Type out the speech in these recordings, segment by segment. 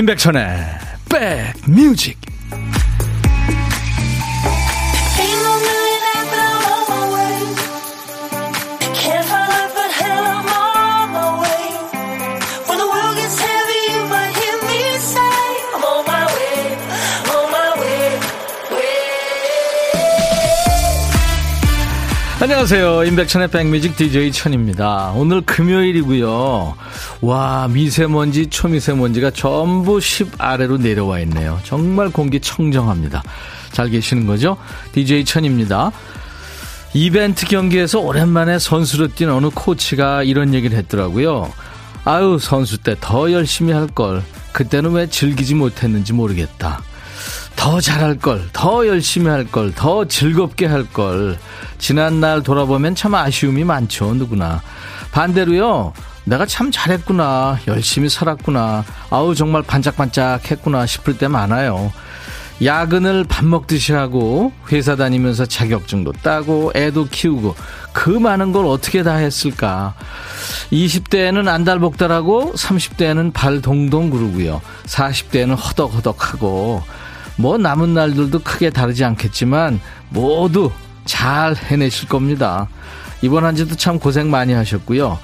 임백천의 백뮤직 안녕하세요. 임백천의 백뮤직 DJ 천입니다. 오늘 금요일이고요. 와, 미세먼지, 초미세먼지가 전부 10 아래로 내려와 있네요. 정말 공기 청정합니다. 잘 계시는 거죠? DJ 천입니다. 이벤트 경기에서 오랜만에 선수로 뛴 어느 코치가 이런 얘기를 했더라고요. 아유, 선수 때 더 열심히 할 걸. 그때는 왜 즐기지 못했는지 모르겠다. 더 잘할 걸, 더 열심히 할 걸, 더 즐겁게 할 걸. 지난 날 돌아보면 참 아쉬움이 많죠, 누구나. 반대로요, 내가 참 잘했구나, 열심히 살았구나, 아우, 정말 반짝반짝 했구나 싶을 때 많아요. 야근을 밥 먹듯이 하고, 회사 다니면서 자격증도 따고, 애도 키우고, 그 많은 걸 어떻게 다 했을까. 20대에는 안달복달하고, 30대에는 발 동동 구르고요. 40대에는 허덕허덕하고, 뭐 남은 날들도 크게 다르지 않겠지만, 모두 잘 해내실 겁니다. 이번 한 주도 참 고생 많이 하셨고요.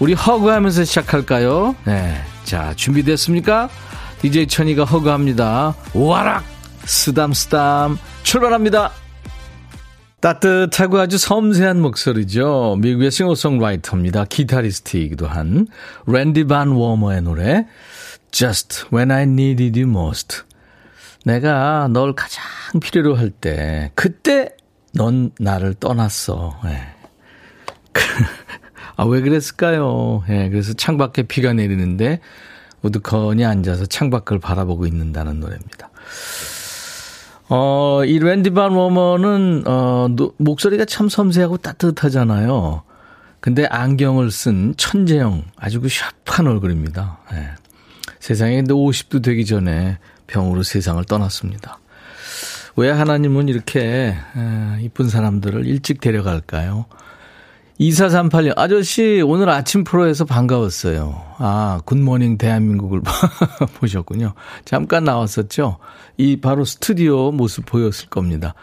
우리 허그하면서 시작할까요? 네. 자, 준비됐습니까? DJ 천이가 허그합니다. 오와락! 쓰담쓰담 출발합니다. 따뜻하고 아주 섬세한 목소리죠. 미국의 싱어송라이터입니다. 기타리스트이기도 한 랜디 반 워머의 노래 Just When I Needed You Most 내가 널 가장 필요로 할 때 그때 넌 나를 떠났어. 네. 아, 왜 그랬을까요? 예, 네, 그래서 창밖에 비가 내리는데 우두커니 앉아서 창밖을 바라보고 있는다는 노래입니다. 어, 이 랜디 반 워머는, 어, 노, 목소리가 참 섬세하고 따뜻하잖아요. 근데 안경을 쓴 천재형, 아주 그 샤프한 얼굴입니다. 예. 세상에 근데 50도 되기 전에 병으로 세상을 떠났습니다. 왜 하나님은 이렇게 이쁜 사람들을 일찍 데려갈까요? 2438년, 아저씨, 오늘 아침 프로에서 반가웠어요. 아, 굿모닝 대한민국을 보셨군요. 잠깐 나왔었죠? 이 바로 스튜디오 모습 보였을 겁니다.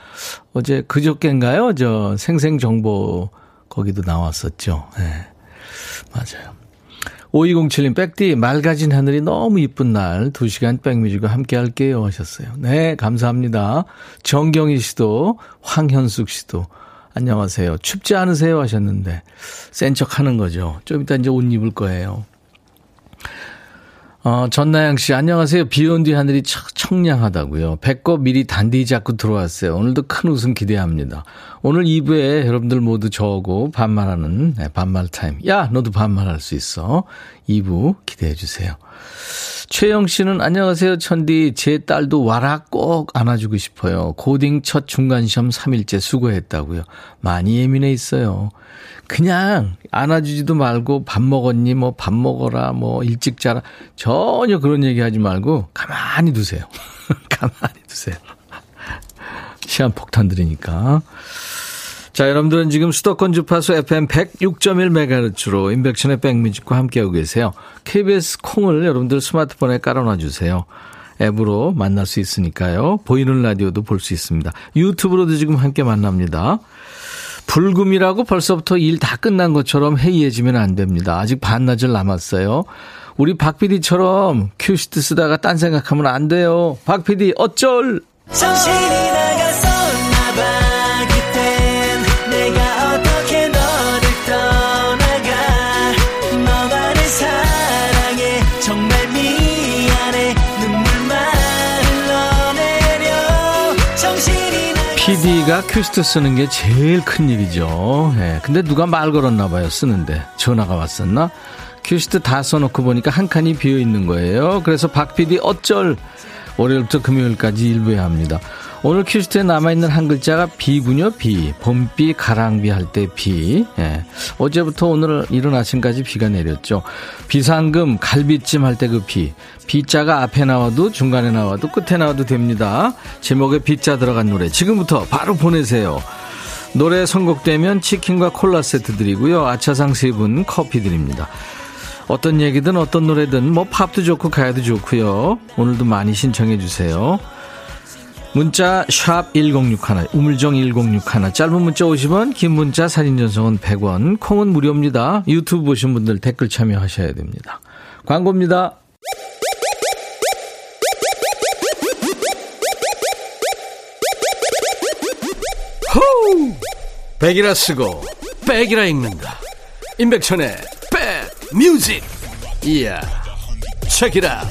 어제 그저께인가요? 저 생생정보 거기도 나왔었죠. 네. 맞아요. 5207님, 백디, 맑아진 하늘이 너무 이쁜 날, 2시간 백뮤직과 함께 할게요. 하셨어요. 네, 감사합니다. 정경희 씨도, 황현숙 씨도, 안녕하세요. 춥지 않으세요? 하셨는데, 센 척 하는 거죠. 좀 이따 이제 옷 입을 거예요. 어, 전나영 씨, 안녕하세요. 비 온 뒤 하늘이 청량하다고요. 배꼽 미리 단디 잡고 들어왔어요. 오늘도 큰 웃음 기대합니다. 오늘 2부에 여러분들 모두 저하고 반말하는 네, 반말 타임. 야, 너도 반말할 수 있어. 2부 기대해 주세요. 최영 씨는 안녕하세요. 천디. 제 딸도 와라 꼭 안아주고 싶어요. 고딩 첫 중간시험 3일째 수고했다고요. 많이 예민해 있어요. 그냥 안아주지도 말고 밥 먹었니? 뭐 밥 먹어라. 뭐 일찍 자라. 전혀 그런 얘기 하지 말고 가만히 두세요. 가만히 두세요. 시한 폭탄 들이니까. 자, 여러분들은 지금 수도권 주파수 FM 106.1MHz로 인백션의 백뮤직과 함께하고 계세요. KBS 콩을 여러분들 스마트폰에 깔아놔 주세요. 앱으로 만날 수 있으니까요. 보이는 라디오도 볼 수 있습니다. 유튜브로도 지금 함께 만납니다. 불금이라고 벌써부터 일 다 끝난 것처럼 해이해지면 안 됩니다. 아직 반나절 남았어요. 우리 박 PD처럼 큐시트 쓰다가 딴 생각하면 안 돼요. 박 PD 어쩔! 정신이 나 PD가 큐시트 쓰는 게 제일 큰 일이죠. 예. 근데 누가 말 걸었나 봐요. 쓰는데. 전화가 왔었나? 큐시트 다 써놓고 보니까 한 칸이 비어 있는 거예요. 그래서 박 PD 어쩔 월요일부터 금요일까지 일부에 합니다. 오늘 큐시트에 남아있는 한 글자가 비군요, 비. 봄비, 가랑비 할 때 비. 예. 어제부터 오늘 이른 아침까지 비가 내렸죠. 비상금, 갈비찜 할 때 그 비. 비자가 앞에 나와도 중간에 나와도 끝에 나와도 됩니다. 제목에 비자 들어간 노래. 지금부터 바로 보내세요. 노래 선곡되면 치킨과 콜라 세트 드리고요. 아차상 세 분 커피 드립니다. 어떤 얘기든 어떤 노래든 뭐 팝도 좋고 가야도 좋고요. 오늘도 많이 신청해 주세요. 문자 1061, 우물정 1061, 짧은 문자 50원, 긴 문자 사진 전송은 100원, 콩은 무료입니다. 유튜브 보신 분들 댓글 참여하셔야 됩니다. 광고입니다. 호우! 백이라 쓰고 백이라 읽는다. 임백천의 백 뮤직. 이야. 책이라.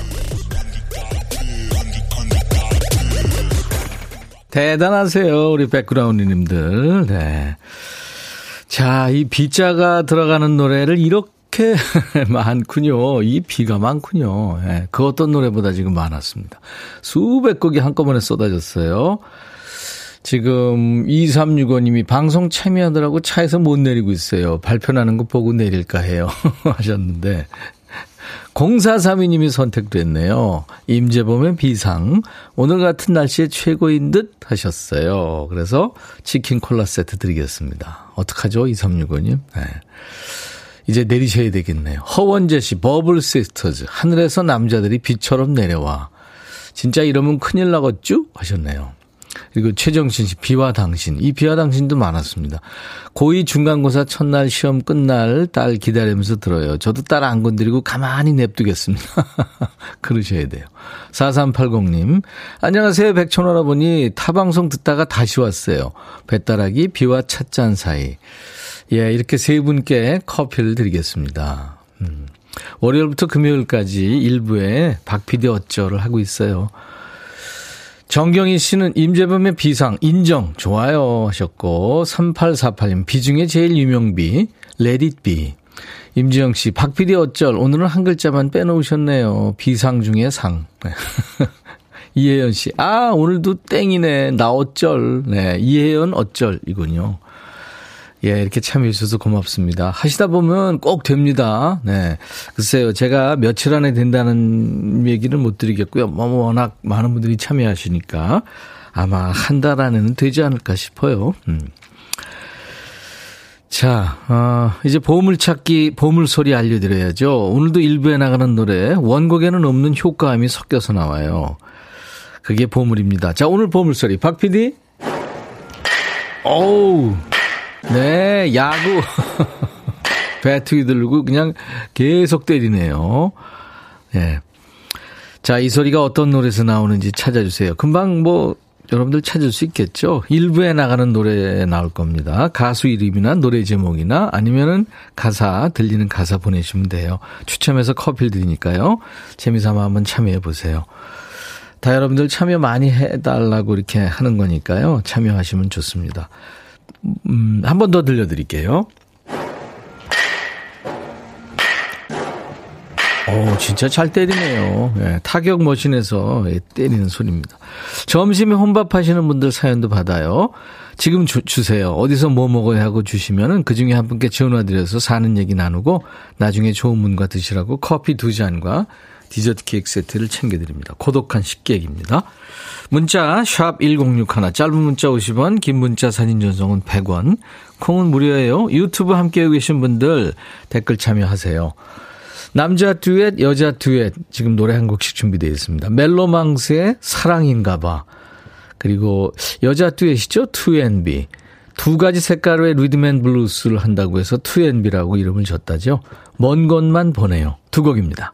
대단하세요, 우리 백그라운드님들. 네. 자, 이 비자가 들어가는 노래를 이렇게 많군요. 이 비가 많군요. 네, 그 어떤 노래보다 지금 많았습니다. 수백 곡이 한꺼번에 쏟아졌어요. 지금 2365님이 방송 참여하더라고 차에서 못 내리고 있어요. 발표나는 거 보고 내릴까 해요. 하셨는데 0432님이 선택됐네요. 임재범의 비상. 오늘 같은 날씨에 최고인 듯 하셨어요. 그래서 치킨 콜라 세트 드리겠습니다. 어떡하죠? 2365님. 네. 이제 내리셔야 되겠네요. 허원재 씨, 버블 시스터즈. 하늘에서 남자들이 비처럼 내려와. 진짜 이러면 큰일 나겠죠? 하셨네요. 그리고 최정신 씨, 비와 당신. 이 비와 당신도 많았습니다. 고2 중간고사 첫날 시험 끝날 딸 기다리면서 들어요. 저도 딸 안 건드리고 가만히 냅두겠습니다. 그러셔야 돼요. 4380님, 안녕하세요. 백천할아버니. 타방송 듣다가 다시 왔어요. 배따라기 비와 찻잔 사이. 예, 이렇게 세 분께 커피를 드리겠습니다. 음. 월요일부터 금요일까지 일부에 박피디 어쩌를 하고 있어요. 정경희 씨는 임재범의 비상 인정 좋아요 하셨고 3848님 비중에 제일 유명비 레딧비 임지영 씨 박PD 어쩔 오늘은 한 글자만 빼놓으셨네요. 비상 중에 상. 이혜연 씨 아 오늘도 땡이네 나 어쩔. 네 이혜연 어쩔 이군요 예, 이렇게 참여해 주셔서 고맙습니다. 하시다 보면 꼭 됩니다. 네. 글쎄요, 제가 며칠 안에 된다는 얘기는 못 드리겠고요. 뭐, 워낙 많은 분들이 참여하시니까 아마 한 달 안에는 되지 않을까 싶어요. 음. 자, 어, 이제 보물찾기, 보물소리 알려드려야죠. 오늘도 일부에 나가는 노래, 원곡에는 없는 효과음이 섞여서 나와요. 그게 보물입니다. 자, 오늘 보물소리, 박 PD? 어우, 네, 야구. 배트 휘들고 그냥 계속 때리네요. 예. 자, 이 소리가 어떤 노래에서 나오는지 찾아주세요. 금방 뭐, 여러분들 찾을 수 있겠죠? 일부에 나가는 노래 나올 겁니다. 가수 이름이나 노래 제목이나 아니면은 가사, 들리는 가사 보내시면 돼요. 추첨해서 커피를 드리니까요. 재미삼아 한번 참여해 보세요. 다 여러분들 참여 많이 해달라고 이렇게 하는 거니까요. 참여하시면 좋습니다. 음, 한 번 더 들려드릴게요. 오, 진짜 잘 때리네요. 예, 타격 머신에서 예, 때리는 소리입니다. 점심에 혼밥 하시는 분들 사연도 받아요. 지금 주, 주세요. 어디서 뭐 먹어야 하고 주시면은 그 중에 한 분께 전화드려서 사는 얘기 나누고 나중에 좋은 분과 드시라고 커피 두 잔과 디저트 케이크 세트를 챙겨드립니다. 고독한 식객입니다. 문자 1061, 짧은 문자 50원, 긴 문자 사진 전송은 100원, 콩은 무료예요. 유튜브 함께 계신 분들 댓글 참여하세요. 남자 듀엣, 여자 듀엣 지금 노래 한 곡씩 준비되어 있습니다. 멜로망스의 사랑인가 봐. 그리고 여자 듀엣이죠. 2NB. 두 가지 색깔의 리듬 앤 블루스를 한다고 해서 2NB라고 이름을 줬다죠. 먼 곳만 보내요. 두 곡입니다.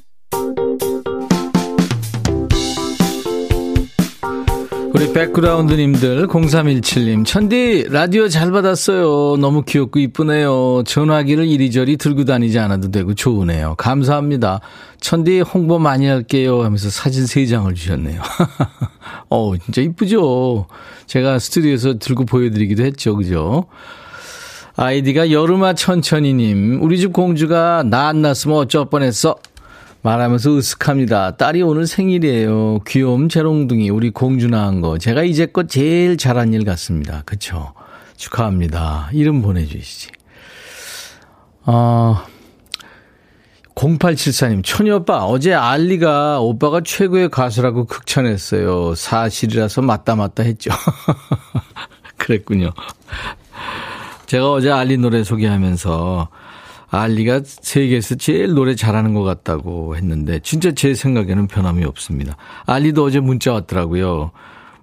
우리 백그라운드님들 0317님 천디 라디오 잘 받았어요. 너무 귀엽고 이쁘네요. 전화기를 이리저리 들고 다니지 않아도 되고 좋으네요. 감사합니다. 천디 홍보 많이 할게요. 하면서 사진 3장을 주셨네요. 어 진짜 이쁘죠? 제가 스튜디오에서 들고 보여드리기도 했죠. 그죠? 아이디가 여름아 천천히님 우리 집 공주가 나 안 났으면 어쩔 뻔했어 말하면서 으쓱합니다. 딸이 오늘 생일이에요. 귀여움 재롱둥이 우리 공주 낳은 거. 제가 이제껏 제일 잘한 일 같습니다. 그쵸? 축하합니다. 이름 보내주시지. 어, 0874님, 천이 오빠, 어제 알리가 오빠가 최고의 가수라고 극찬했어요. 사실이라서 맞다 맞다 했죠. 그랬군요. 제가 어제 알리 노래 소개하면서 알리가 세계에서 제일 노래 잘하는 것 같다고 했는데 진짜 제 생각에는 변함이 없습니다. 알리도 어제 문자 왔더라고요.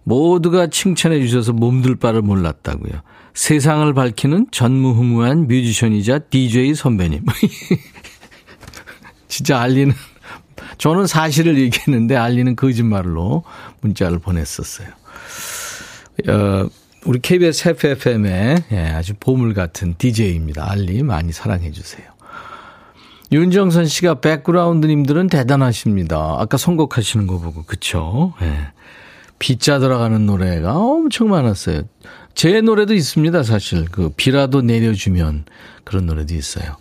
모두가 칭찬해 주셔서 몸둘 바를 몰랐다고요. 세상을 밝히는 전무후무한 뮤지션이자 DJ 선배님. 진짜 알리는 저는 사실을 얘기했는데 알리는 거짓말로 문자를 보냈었어요. 어, 우리 KBS FFM의 예, 아주 보물 같은 DJ입니다. 알리 많이 사랑해 주세요. 윤정선 씨가 백그라운드님들은 대단하십니다. 아까 선곡하시는 거 보고 그쵸? 예. 비자 들어가는 노래가 엄청 많았어요. 제 노래도 있습니다, 사실. 그 비라도 내려주면 그런 노래도 있어요.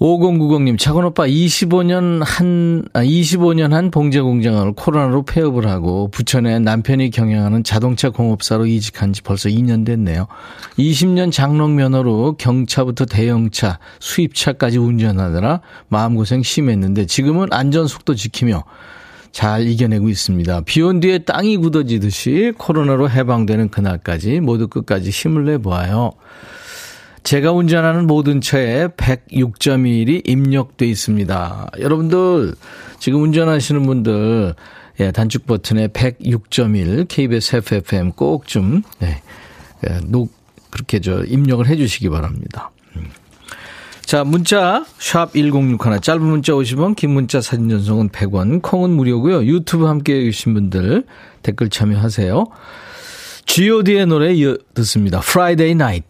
5090님, 차건 오빠 25년 한, 아, 25년 한 봉제 공장을 코로나로 폐업을 하고 부천에 남편이 경영하는 자동차 공업사로 이직한 지 벌써 2년 됐네요. 20년 장롱 면허로 경차부터 대형차, 수입차까지 운전하느라 마음고생 심했는데 지금은 안전속도 지키며 잘 이겨내고 있습니다. 비온 뒤에 땅이 굳어지듯이 코로나로 해방되는 그날까지 모두 끝까지 힘을 내보아요. 제가 운전하는 모든 차에 106.1이 입력돼 있습니다. 여러분들 지금 운전하시는 분들 예, 단축 버튼에 106.1 KBS FFM 꼭좀 네, 예, 녹 그렇게 저 입력을 해 주시기 바랍니다. 음. 자, 문자 샵 1061, 짧은 문자 50원, 긴 문자 사진 전송은 100원, 콩은 무료고요. 유튜브 함께 계신 분들 댓글 참여하세요. G.O.D의 노래 듣습니다. Friday Night.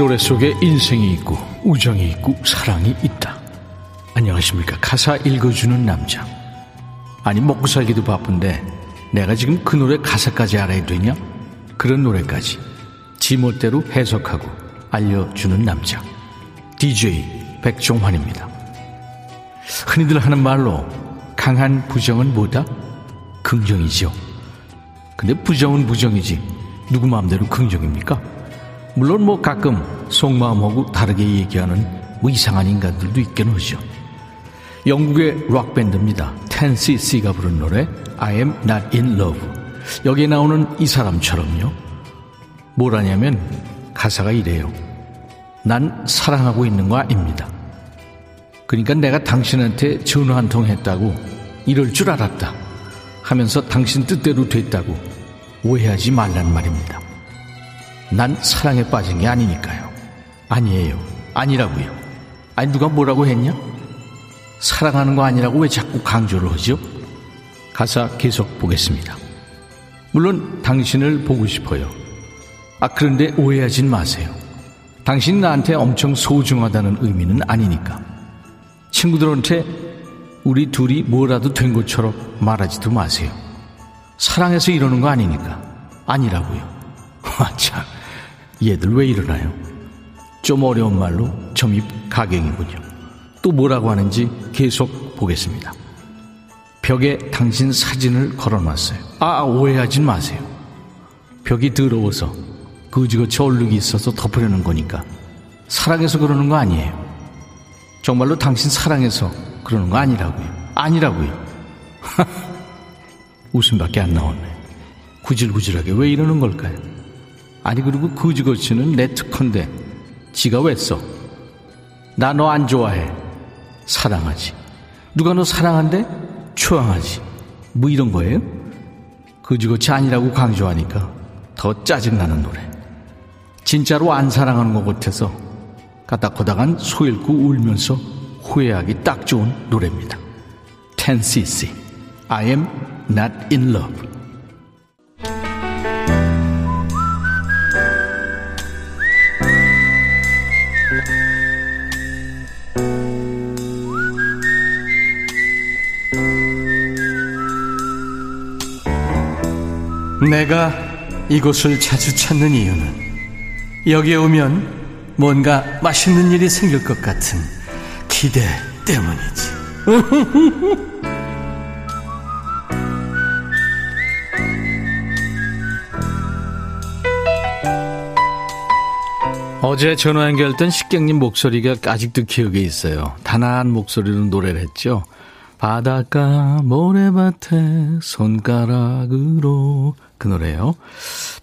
노래 속에 인생이 있고 우정이 있고 사랑이 있다. 안녕하십니까. 가사 읽어주는 남자. 아니 먹고 살기도 바쁜데 내가 지금 그 노래 가사까지 알아야 되냐? 그런 노래까지 지멋대로 해석하고 알려주는 남자. DJ 백종환입니다. 흔히들 하는 말로 강한 부정은 뭐다? 긍정이죠. 근데 부정은 부정이지 누구 마음대로 긍정입니까? 물론 뭐 가끔 속마음하고 다르게 얘기하는 뭐 이상한 인간들도 있긴 하죠. 영국의 락밴드입니다. 10cc가 부른 노래 I am not in love. 여기에 나오는 이 사람처럼요. 뭐라냐면 가사가 이래요. 난 사랑하고 있는 거 아닙니다. 그러니까 내가 당신한테 전화 한 통 했다고 이럴 줄 알았다 하면서 당신 뜻대로 됐다고 오해하지 말란 말입니다. 난 사랑에 빠진 게 아니니까요. 아니에요. 아니라고요. 아니 누가 뭐라고 했냐? 사랑하는 거 아니라고 왜 자꾸 강조를 하죠? 가사 계속 보겠습니다. 물론 당신을 보고 싶어요. 아 그런데 오해하진 마세요. 당신 나한테 엄청 소중하다는 의미는 아니니까. 친구들한테 우리 둘이 뭐라도 된 것처럼 말하지도 마세요. 사랑해서 이러는 거 아니니까. 아니라고요. 아, 참. 얘들 왜 이러나요? 좀 어려운 말로 점입 가경이군요. 또 뭐라고 하는지 계속 보겠습니다. 벽에 당신 사진을 걸어놨어요. 아, 오해하진 마세요. 벽이 더러워서 그지거치 얼룩이 있어서 덮으려는 거니까 사랑해서 그러는 거 아니에요. 정말로 당신 사랑해서 그러는 거 아니라고요. 아니라고요. 웃음밖에 안 나오네. 구질구질하게 왜 이러는 걸까요? 아니 그리고 그지거치는 내 특허인데 지가 왜 써? 나 너 안 좋아해. 사랑하지. 누가 너 사랑한대? 추앙하지. 뭐 이런 거예요? 그지거치 아니라고 강조하니까 더 짜증나는 노래. 진짜로 안 사랑하는 것 같아서 까딱거닥한 소 잃고 울면서 후회하기 딱 좋은 노래입니다. 10cc I am not in love 내가 이곳을 자주 찾는 이유는 여기에 오면 뭔가 맛있는 일이 생길 것 같은 기대 때문이지. 어제 전화 연결된 식객님 목소리가 아직도 기억에 있어요. 단아한 목소리로 노래를 했죠. 바닷가 모래밭에 손가락으로 그 노래요.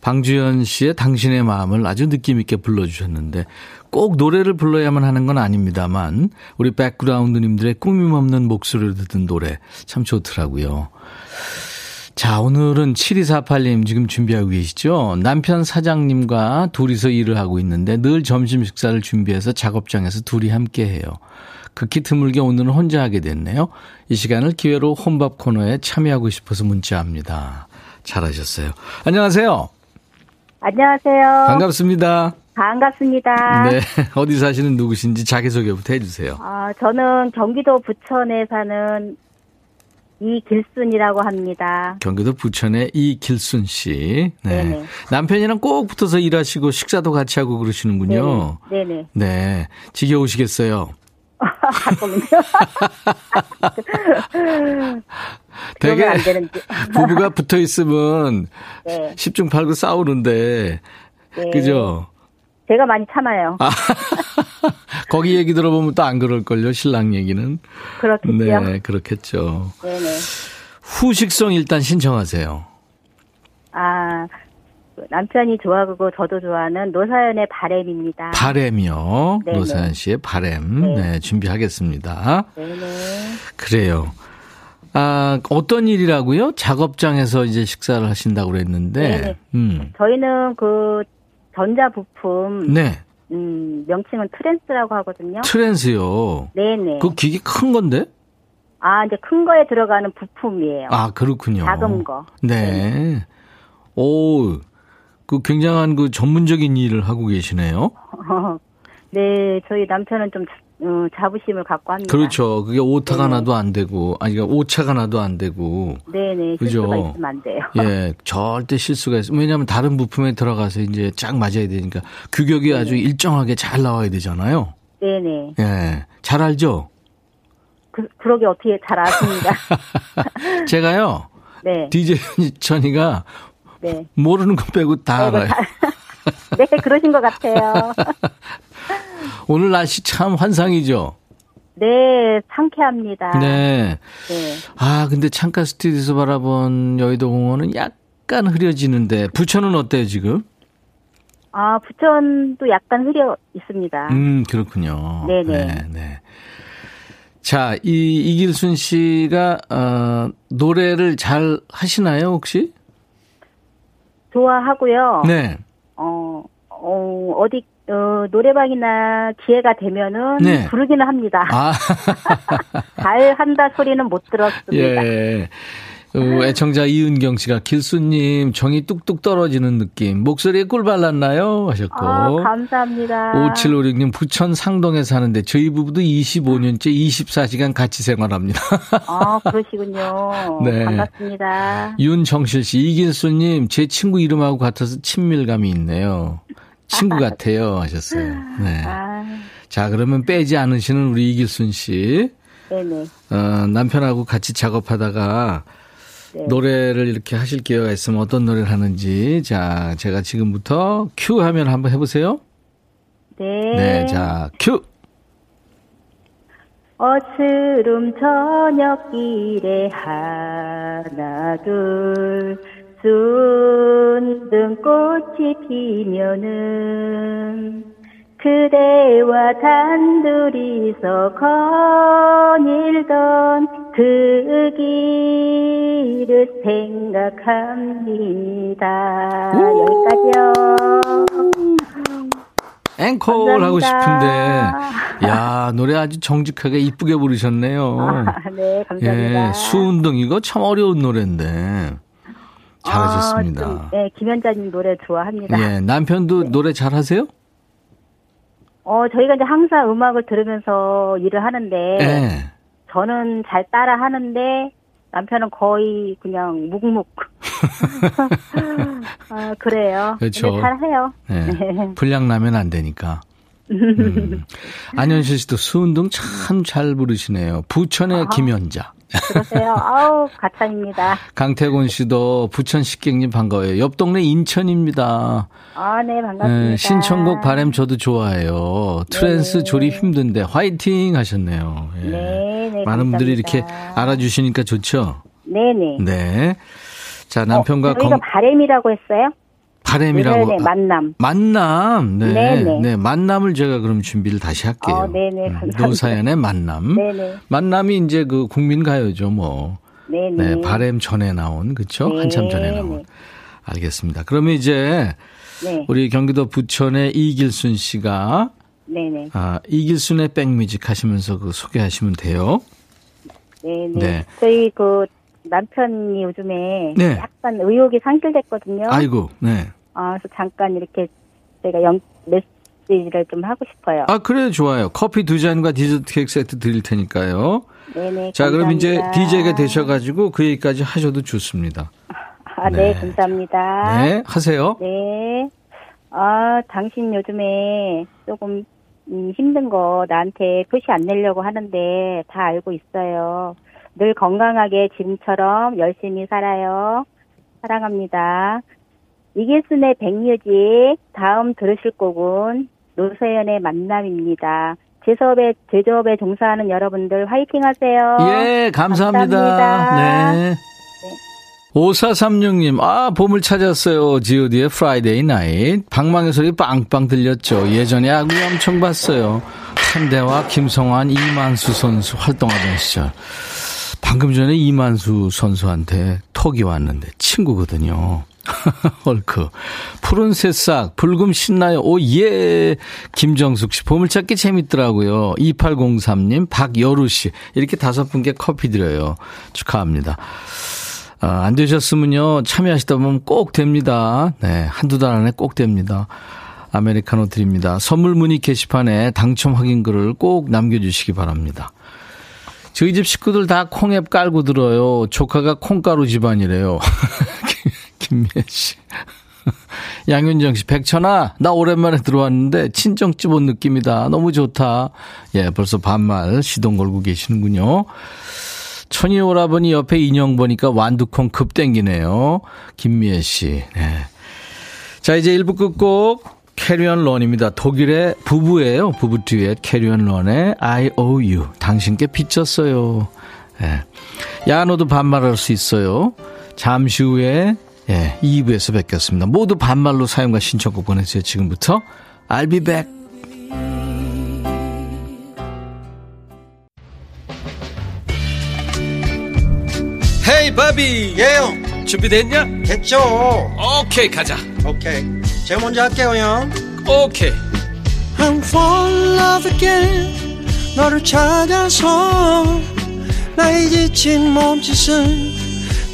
방주연 씨의 당신의 마음을 아주 느낌 있게 불러주셨는데 꼭 노래를 불러야만 하는 건 아닙니다만 우리 백그라운드님들의 꾸밈 없는 목소리를 듣는 노래 참 좋더라고요. 자, 오늘은 7248님 지금 준비하고 계시죠? 남편 사장님과 둘이서 일을 하고 있는데 늘 점심 식사를 준비해서 작업장에서 둘이 함께 해요. 극히 드물게 오늘은 혼자 하게 됐네요. 이 시간을 기회로 혼밥 코너에 참여하고 싶어서 문자합니다. 잘하셨어요. 안녕하세요. 안녕하세요. 반갑습니다. 반갑습니다. 네. 어디 사시는 누구신지 자기소개부터 해주세요. 아, 저는 경기도 부천에 사는 이길순이라고 합니다. 경기도 부천의 이길순 씨. 네. 네네. 남편이랑 꼭 붙어서 일하시고 식사도 같이 하고 그러시는군요. 네네. 네. 지겨우시겠어요. 가끔은요. 되게. 부부가 붙어 있으면 네. 10중 8구 싸우는데 네. 그죠? 제가 많이 참아요. 아, 거기 얘기 들어보면 또 안 그럴걸요, 신랑 얘기는. 그렇겠죠. 네, 그렇겠죠. 네네. 후식성 일단 신청하세요. 아, 남편이 좋아하고 저도 좋아하는 노사연의 바램입니다. 바램이요. 네네. 노사연 씨의 바램. 네. 네, 준비하겠습니다. 네네. 그래요. 아, 어떤 일이라고요? 작업장에서 이제 식사를 하신다고 그랬는데. 네네. 음. 저희는 그 전자 부품, 네. 음, 명칭은 트랜스라고 하거든요. 트랜스요. 네 네. 그 기계 큰 건데? 아, 이제 큰 거에 들어가는 부품이에요. 아, 그렇군요. 작은 거. 네. 오, 그 굉장한 그 전문적인 일을 하고 계시네요. 네, 저희 남편은 좀 어, 자부심을 갖고 합니다. 그렇죠. 그게 오타가 네네. 나도 안 되고, 아니, 그러니까 오차가 나도 안 되고. 네네, 그죠? 실수가 있으면 안 돼요. 예, 절대 실수가 있어. 왜냐하면 다른 부품에 들어가서 이제 쫙 맞아야 되니까 규격이 아주 일정하게 잘 나와야 되잖아요. 네네. 예, 잘 알죠? 그, 그러게 어떻게 잘 아십니다. 제가요, 네, DJ 천이가 네. 모르는 거 빼고 다 아이고, 알아요. 네, 그러신 것 같아요. 오늘 날씨 참 환상이죠? 네, 상쾌합니다. 네. 네. 아, 근데 창가 스튜디오에서 바라본 여의도 공원은 약간 흐려지는데, 부천은 어때요, 지금? 아, 부천도 약간 흐려 있습니다. 음, 그렇군요. 네네. 네, 네. 자, 이, 이길순 씨가, 어, 노래를 잘 하시나요, 혹시? 좋아하고요. 네. 어, 어, 어디, 어, 노래방이나 기회가 되면은 네. 부르기는 합니다. 아, 잘 한다 소리는 못 들었습니다. 예. 어, 애청자 이은경 씨가 길수님 정이 뚝뚝 떨어지는 느낌. 목소리에 꿀 발랐나요? 하셨고. 아, 감사합니다. 5756님 부천 상동에 사는데 저희 부부도 25년째 24시간 같이 생활합니다. 아, 그러시군요. 네. 반갑습니다. 윤정실 씨, 이길수님 제 친구 이름하고 같아서 친밀감이 있네요. 친구 같아요 하셨어요. 네. 아, 자 그러면 빼지 않으시는 우리 이길순 씨 네네. 어, 남편하고 같이 작업하다가 네. 노래를 이렇게 하실 기회가 있으면 어떤 노래를 하는지 자 제가 지금부터 큐 하면 한번 해보세요. 네. 네, 자, 큐! 어스름 저녁길에 하나 둘 순등꽃이 피면은 그대와 단둘이서 거닐던 그 길을 생각합니다. 여기까지요. 앵콜 하고 싶은데. 야 노래 아주 정직하게 이쁘게 부르셨네요. 아, 네, 감사합니다. 예, 수운동 이거 참 어려운 노래인데 잘하셨습니다. 아, 좀, 네, 김현자님 노래 좋아합니다. 예, 남편도 노래 잘하세요? 어, 저희가 이제 항상 음악을 들으면서 일을 하는데, 예. 저는 잘 따라 하는데, 남편은 거의 그냥 묵묵. 아, 그래요. 그렇죠. 근데 잘해요. 예. 불량 나면 안 되니까. 음. 안현실 씨도 수운동 참 잘 부르시네요. 부천의 김연자. 그러세요. 아우, 과찬입니다. 강태곤 씨도 부천 식객님 반가워요. 옆 동네 인천입니다. 아, 네, 반갑습니다. 예, 신청곡 바램 저도 좋아해요. 트랜스 네. 조립 힘든데 화이팅 하셨네요. 예. 네, 네. 많은 분들이 이렇게. 알아주시니까 좋죠. 네네. 네. 자 남편과 어, 저희가 건 바램이라고 했어요? 바램이라고 네네, 아, 만남. 만남. 네. 네네. 네. 만남을 제가 그럼 준비를 다시 할게요. 어, 네네, 음, 감사합니다. 노사연의 만남. 네네. 만남이 이제 그 국민 가요죠, 뭐. 네네. 네, 바램 전에 나온 그렇죠? 네, 한참 전에 나온. 네. 알겠습니다. 그러면 이제 네. 우리 경기도 부천의 이길순 씨가 네네. 아, 이길순의 백뮤직 하시면서 그 소개하시면 돼요. 네네. 네. 저희 그 남편이 요즘에 네. 약간 의욕이 상실됐거든요. 아이고, 네. 아, 그래서 잠깐 이렇게 제가 영, 메시지를 좀 하고 싶어요. 아, 그래, 좋아요. 커피 두 잔과 디저트 케이크 세트 드릴 테니까요. 네네. 자, 그럼 이제 감사합니다. DJ가 되셔가지고 그 얘기까지 하셔도 좋습니다. 아, 네, 네. 감사합니다. 네, 하세요. 네. 아, 당신 요즘에 조금 음, 힘든 거 나한테 표시 안 내려고 하는데 다 알고 있어요. 늘 건강하게 지금처럼 열심히 살아요. 사랑합니다. 이길순의 백뮤직 다음 들으실 곡은 노세연의 만남입니다. 제조업에, 제조업에 종사하는 여러분들 화이팅 하세요. 예, 감사합니다. 감사합니다. 네. 5436님, 아, 봄을 찾았어요. GOD의 Friday Night. 방망이 소리 빵빵 들렸죠. 예전에 야구 엄청 봤어요. 한대와 김성환, 이만수 선수 활동하던 시절. 방금 전에 이만수 선수한테 톡이 왔는데 친구거든요. 헐크. 푸른 새싹, 붉음 신나요. 오, 예. 김정숙 씨, 보물찾기 재밌더라고요. 2803님, 박여루 씨. 이렇게 다섯 분께 커피 드려요. 축하합니다. 아, 안 되셨으면요, 참여하시다 보면 꼭 됩니다. 네, 한두 달 안에 꼭 됩니다. 아메리카노 드립니다. 선물 문의 게시판에 당첨 확인 글을 꼭 남겨주시기 바랍니다. 저희 집 식구들 다 콩앱 깔고 들어요. 조카가 콩가루 집안이래요. 김미애 씨. 양윤정 씨, 백천아, 나 오랜만에 들어왔는데 친정집 온 느낌이다. 너무 좋다. 예, 벌써 반말 시동 걸고 계시는군요. 천이 오라버니 옆에 인형 보니까 완두콩 급 땡기네요. 김미애 씨. 네. 자, 이제 1부 끝곡 캐리 앤 론입니다. 독일의 부부예요. 부부 듀엣 캐리 앤 론의 I owe you. 당신께 빚졌어요. 예. 야, 너도 반말할 수 있어요. 잠시 후에 예, 2부에서 뵙겠습니다. 모두 반말로 사연과 신청곡 보내주세요. 지금부터 I'll be back. 헤이 바비 예요 준비됐냐? 됐죠 오케이 가자 오케이 제가 먼저 할게요 형 오케이 I'm fall in love again 너를 찾아서 나의 지친 몸짓은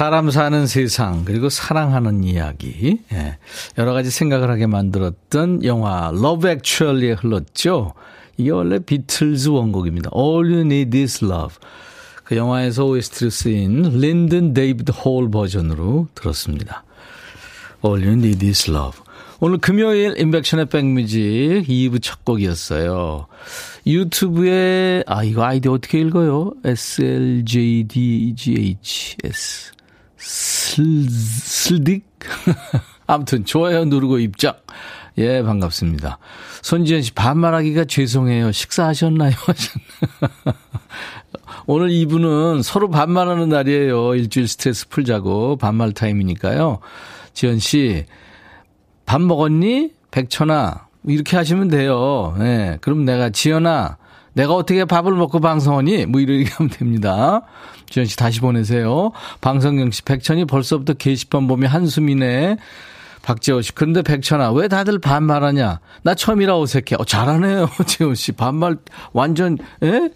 사람 사는 세상 그리고 사랑하는 이야기 예, 여러 가지 생각을 하게 만들었던 영화 러브 액츄얼리에 흘렀죠 이게 원래 비틀즈 원곡입니다. All You Need Is Love. 그 영화에서 OST로 쓰인 린든 데이비드 홀 버전으로 들었습니다. All You Need Is Love. 오늘 금요일 인백션의 백뮤직 2부 첫 곡이었어요. 유튜브에, 아, 이거 아이디 어떻게 읽어요? SLJDGHS. 슬, 슬딕? 아무튼, 좋아요 누르고 입장. 예, 반갑습니다. 손지현 씨, 반말하기가 죄송해요. 식사하셨나요? 오늘 2부는 서로 반말하는 날이에요. 일주일 스트레스 풀자고. 반말 타임이니까요. 지현 씨, 밥 먹었니? 백천아. 이렇게 하시면 돼요. 예. 네, 그럼 내가, 지연아, 내가 어떻게 밥을 먹고 방송하니? 뭐 이렇게 하면 됩니다. 지현 씨 다시 보내세요. 방송경 씨, 백천이 벌써부터 게시판 보면 한숨이네. 박재호 씨, 그런데 백천아, 왜 다들 반말하냐? 나 처음이라 어색해. 어, 잘하네요, 재호 씨. 반말 완전, 예?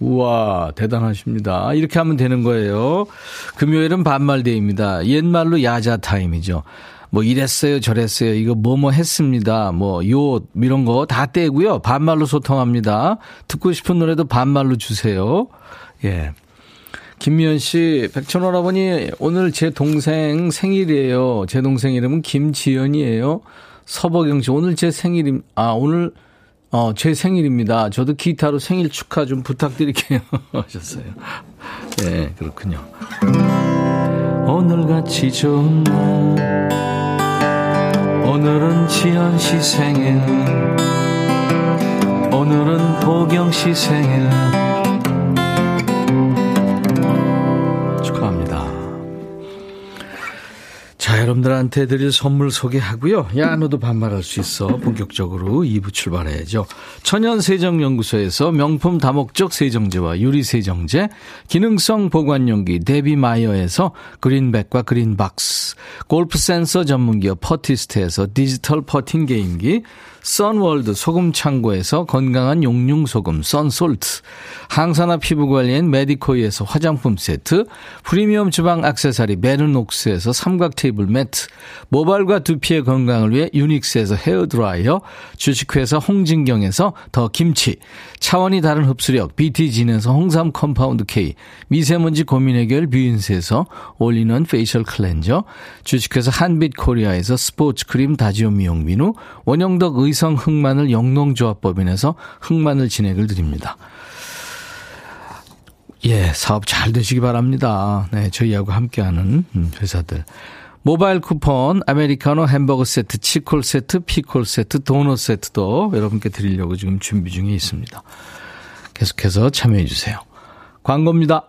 우와, 대단하십니다. 이렇게 하면 되는 거예요. 금요일은 반말데이입니다. 옛말로 야자 타임이죠. 뭐 이랬어요, 저랬어요, 이거 뭐뭐 뭐 했습니다, 뭐 요, 이런 거 다 떼고요. 반말로 소통합니다. 듣고 싶은 노래도 반말로 주세요. 예. 김미연 씨, 백천오라버니, 오늘 제 동생 생일이에요. 제 동생 이름은 김지연이에요. 서버경 씨, 오늘 제 생일임, 아, 오늘, 어, 제 생일입니다. 저도 기타로 생일 축하 좀 부탁드릴게요. 하셨어요. 예, 그렇군요. 오늘같이 좋은 날. 오늘은 지연 씨 생일 오늘은 보경 씨 생일 자, 여러분들한테 드릴 선물 소개하고요. 야, 너도 반말할 수 있어. 본격적으로 2부 출발해야죠. 천연세정연구소에서 명품 다목적 세정제와 유리세정제, 기능성 보관용기 데비마이어에서 그린백과 그린박스, 골프 센서 전문기업 퍼티스트에서 디지털 퍼팅 게임기, 선월드 소금 창고에서 건강한 용융 소금 썬솔트, 항산화 피부 관리엔 메디코이에서 화장품 세트, 프리미엄 주방 액세서리 베르녹스에서 삼각 테이블 매트, 모발과 두피의 건강을 위해 유닉스에서 헤어 드라이어, 주식회사 홍진경에서 더 김치, 차원이 다른 흡수력 BT진에서 홍삼 compound K, 미세먼지 고민 해결 뷰인스에서 올리는 facial cleanser, 주식회사 한빛 코리아에서 스포츠 크림 다지오 미용 비누, 원형덕 의 의성 흑마늘 영농조합법인에서 흑마늘 진행을 드립니다. 예, 사업 잘 되시기 바랍니다. 네, 저희하고 함께하는 음, 회사들. 모바일 쿠폰, 아메리카노 햄버거 세트, 치콜 세트, 피콜 세트, 도넛 세트도 여러분께 드리려고 지금 준비 중에 있습니다. 계속해서 참여해 주세요. 광고입니다.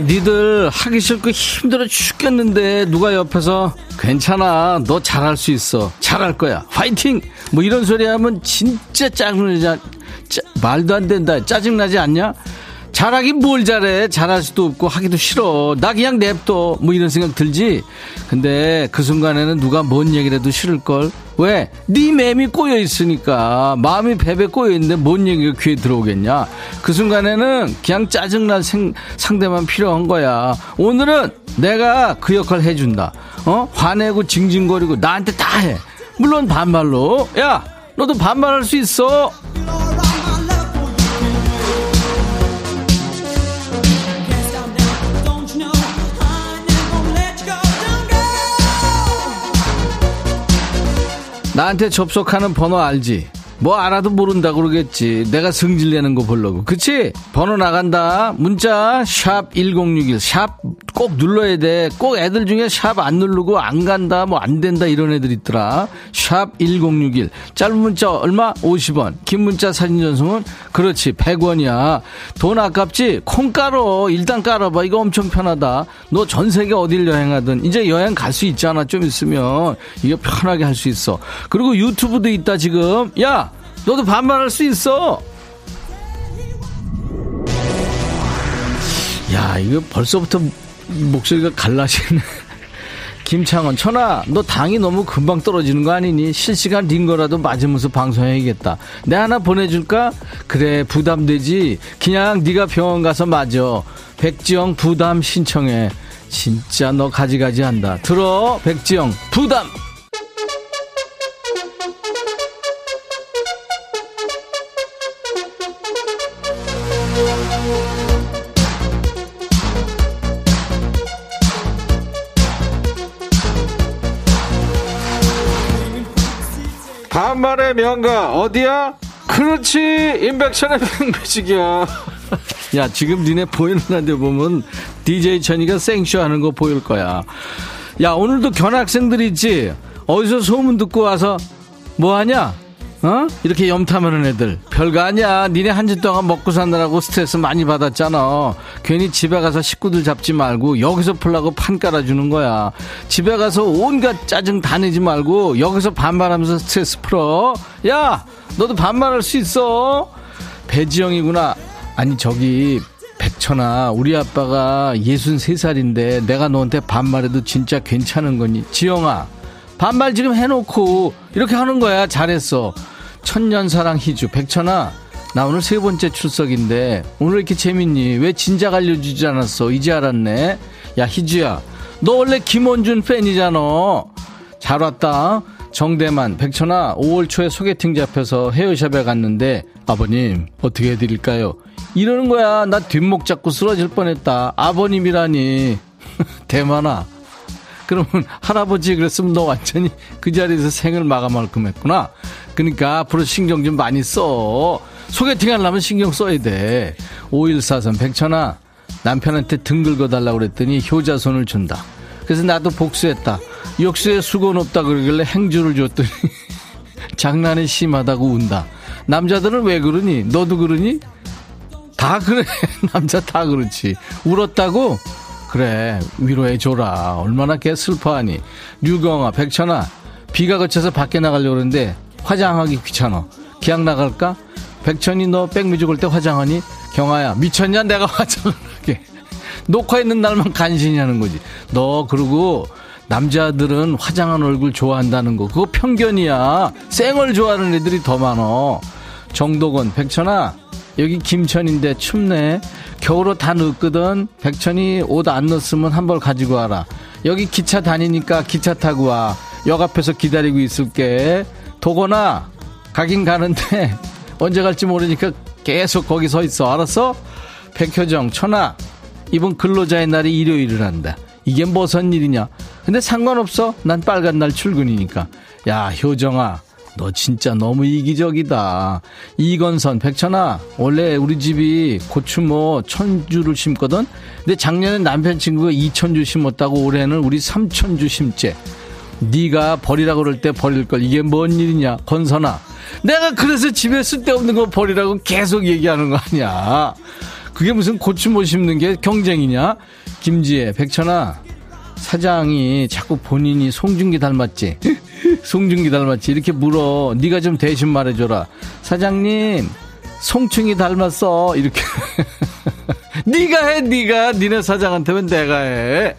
야, 니들 하기 싫고 힘들어 죽겠는데 누가 옆에서 괜찮아, 너 잘할 수 있어, 잘할 거야, 화이팅! 뭐 이런 소리 하면 진짜 짜증나지, 말도 안 된다, 짜증나지 않냐? 잘하긴 뭘 잘해. 잘할 수도 없고 하기도 싫어. 나 그냥 냅둬. 뭐 이런 생각 들지? 근데 그 순간에는 누가 뭔 얘기를 해도 싫을걸? 왜? 네 맴이 꼬여 있으니까. 마음이 배배 꼬여 있는데 뭔 얘기가 귀에 들어오겠냐? 그 순간에는 그냥 짜증난 생, 상대만 필요한 거야. 오늘은 내가 그 역할 해준다. 어? 화내고 징징거리고 나한테 다 해. 물론 반말로. 야! 너도 반말할 수 있어. 나한테 접속하는 번호 알지? 뭐 알아도 모른다 그러겠지. 내가 성질 내는 거 보려고. 그치? 번호 나간다. 문자 샵 1061. 샵 꼭 눌러야 돼. 꼭 애들 중에 샵 안 누르고 안 간다. 뭐 안 된다 이런 애들 있더라. 샵 1061. 짧은 문자 얼마? 50원. 긴 문자 사진 전송은 그렇지. 100원이야. 돈 아깝지? 콩 깔어. 일단 깔아봐. 이거 엄청 편하다. 너 전 세계 어딜 여행하든 이제 여행 갈 수 있잖아. 좀 있으면. 이거 편하게 할 수 있어. 그리고 유튜브도 있다 지금. 야! 너도 반말할 수 있어. 야, 이거 벌써부터 목소리가 갈라지네. 김창원, 천아, 너 당이 너무 금방 떨어지는 거 아니니? 실시간 링거라도 맞으면서 방송해야겠다. 내 하나 보내줄까? 그래, 부담되지. 그냥 네가 병원 가서 맞어. 백지영 부담 신청해. 진짜 너 가지가지 한다. 들어, 백지영 부담. 말의 명가. 어디야? 그렇지. 임백천의 백뮤직이야. 야 지금 니네 보이는 라디오 보면 DJ 천이가 생쇼 하는 거 보일 거야. 야 오늘도 견학생들 있지? 어디서 소문 듣고 와서 뭐하냐 어? 이렇게 염탐하는 애들. 별거 아니야. 니네 한 주 동안 먹고 사느라고 스트레스 많이 받았잖아. 괜히 집에 가서 식구들 잡지 말고 여기서 풀라고 판 깔아주는 거야. 집에 가서 온갖 짜증 다 내지 말고 여기서 반말하면서 스트레스 풀어. 야 너도 반말할 수 있어. 배지영이구나. 아니 저기 백천아 우리 아빠가 63살인데 내가 너한테 반말해도 진짜 괜찮은 거니? 지영아 반말 지금 해놓고 이렇게 하는 거야. 잘했어. 천년사랑 희주. 백천아 나 오늘 세 번째 출석인데 오늘 이렇게 재밌니? 왜 진작 알려주지 않았어? 이제 알았네. 야 희주야 너 원래 김원준 팬이잖아. 잘 왔다. 정대만. 백천아 5월 초에 소개팅 잡혀서 헤어샵에 갔는데 아버님 어떻게 해드릴까요? 이러는 거야. 나 뒷목 잡고 쓰러질 뻔했다. 아버님이라니. 대만아 그러면 할아버지 그랬으면 너 완전히 그 자리에서 생을 마감할 끔했구나. 그러니까 앞으로 신경 좀 많이 써. 소개팅 하려면 신경 써야 돼. 5143 백천아 남편한테 등 긁어달라고 그랬더니 효자손을 준다. 그래서 나도 복수했다. 역수에 수건 없다 그러길래 행주를 줬더니 장난이 심하다고 운다. 남자들은 왜 그러니? 너도 그러니? 다 그래. 남자 다 그렇지. 울었다고? 그래 위로해줘라. 얼마나 걔 슬퍼하니. 류경아 백천아 비가 그쳐서 밖에 나가려고 그러는데 화장하기 귀찮아 기약 나갈까? 백천이 너 백뮤직 올 때 화장하니? 경아야 미쳤냐? 내가 화장을 하게. 녹화 있는 날만 간신히 하는 거지. 너 그러고 남자들은 화장한 얼굴 좋아한다는 거. 그거 편견이야. 쌩얼 좋아하는 애들이 더 많어. 정도건 백천아 여기 김천인데 춥네 겨울옷 다 넣었거든. 백천이 옷 안 넣었으면 한 벌 가지고 와라. 여기 기차 다니니까 기차 타고 와. 역 앞에서 기다리고 있을게. 도거나 가긴 가는데 언제 갈지 모르니까 계속 거기 서 있어. 알았어? 백효정, 천아. 이번 근로자의 날이 일요일을 한다. 이게 무슨 일이냐? 근데 상관없어. 난 빨간 날 출근이니까. 야, 효정아. 너 진짜 너무 이기적이다. 이건선, 백천아, 원래 우리 집이 고추 뭐 천주를 심거든? 근데 작년에 남편 친구가 이천주 심었다고 올해는 우리 삼천주 심재. 네가 버리라고 그럴 때 버릴 걸. 이게 뭔 일이냐, 건선아. 내가 그래서 집에 쓸데없는 거 버리라고 계속 얘기하는 거 아니야. 그게 무슨 고추 못 심는 게 경쟁이냐? 김지혜, 백천아, 사장이 자꾸 본인이 송중기 닮았지? 송중기 닮았지? 이렇게 물어. 네가 좀 대신 말해줘라. 사장님, 송충이 닮았어. 이렇게. 네가 해, 네가. 니네 사장한테 면 내가 해.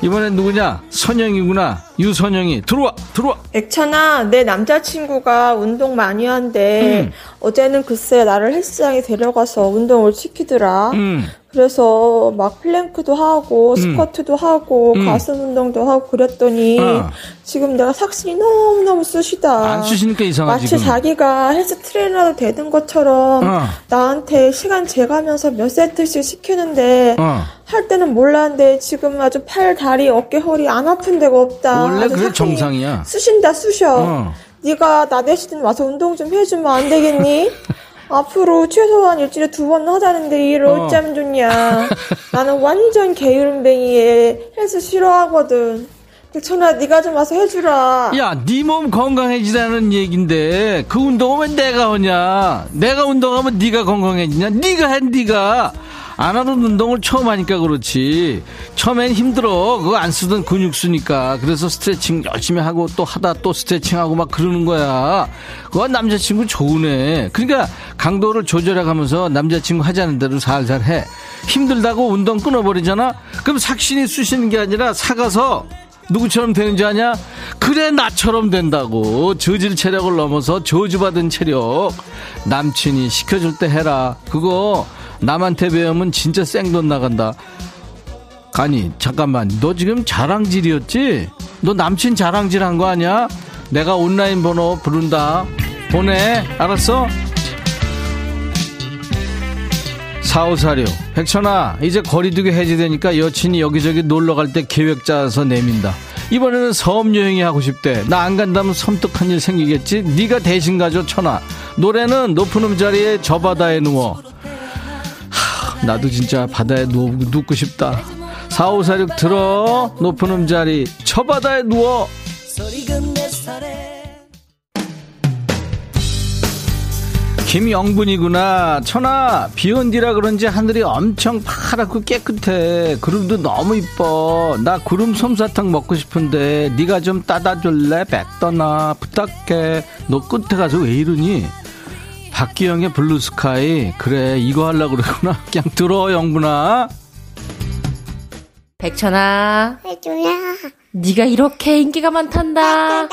이번엔 누구냐? 선영이구나. 유선영이. 들어와, 들어와. 액천아, 내 남자친구가 운동 많이 한대. 음. 어제는 글쎄 나를 헬스장에 데려가서 운동을 시키더라. 음. 그래서 막 플랭크도 하고 음. 스쿼트도 하고 음. 가슴 운동도 하고 그랬더니 어. 지금 내가 삭신이 너무너무 쑤시다. 안 쑤시니까 이상하지. 마치 지금. 자기가 헬스 트레이너도 되는 것처럼 어. 나한테 시간 재가면서 몇 세트씩 시키는데 어. 할 때는 몰랐는데 지금 아주 팔, 다리, 어깨, 허리 안 아픈 데가 없다. 원래 그게 정상이야. 쑤신다 쑤셔. 어. 네가 나 대신 와서 운동 좀 해주면 안 되겠니? 앞으로 최소한 일주일에 두 번 하자는데 이를 어. 어쩌면 좋냐. 나는 완전 게으름뱅이에 헬스 싫어하거든. 백천아 네가 좀 와서 해주라. 야, 네 몸 건강해지라는 얘긴데 그 운동은 왜 내가 하냐? 내가 운동하면 네가 건강해지냐? 네가 해, 네가. 안 하던 운동을 처음 하니까 그렇지. 처음엔 힘들어. 그거 안 쓰던 근육 쓰니까. 그래서 스트레칭 열심히 하고 또 하다 또 스트레칭하고 막 그러는 거야. 그거 남자친구 좋으네. 그러니까 강도를 조절해 가면서 남자친구 하자는 대로 살살 해. 힘들다고 운동 끊어버리잖아? 그럼 삭신이 쑤시는 게 아니라 사가서 누구처럼 되는지 아냐? 그래 나처럼 된다고 저질 체력을 넘어서 저주받은 체력 남친이 시켜줄 때 해라 그거 남한테 배우면 진짜 생돈 나간다. 아니 잠깐만. 너 지금 자랑질이었지? 너 남친 자랑질한 거 아니야? 내가 온라인 번호 부른다. 보내. 알았어? 4546 백천아 이제 거리두기 해제되니까 여친이 여기저기 놀러갈 때 계획 짜서 내민다. 이번에는 섬 여행이 하고 싶대. 나 안 간다면 섬뜩한 일 생기겠지? 네가 대신 가줘 천아. 노래는 높은 음자리에 저 바다에 누워. 하, 나도 진짜 바다에 누워, 눕고 싶다 4546 들어 높은 음자리 저 바다에 누워 김영분이구나. 천아, 비 온 뒤라 그런지 하늘이 엄청 파랗고 깨끗해. 구름도 너무 이뻐. 나 구름 솜사탕 먹고 싶은데 네가 좀 따다 줄래? 백떠나 부탁해. 너 끝에 가서 왜 이러니? 박기영의 블루스카이. 그래, 이거 하려고 그러구나. 그냥 들어, 영분아. 백천아, 해줘라. 네가 이렇게 인기가 많단다. 해줘라.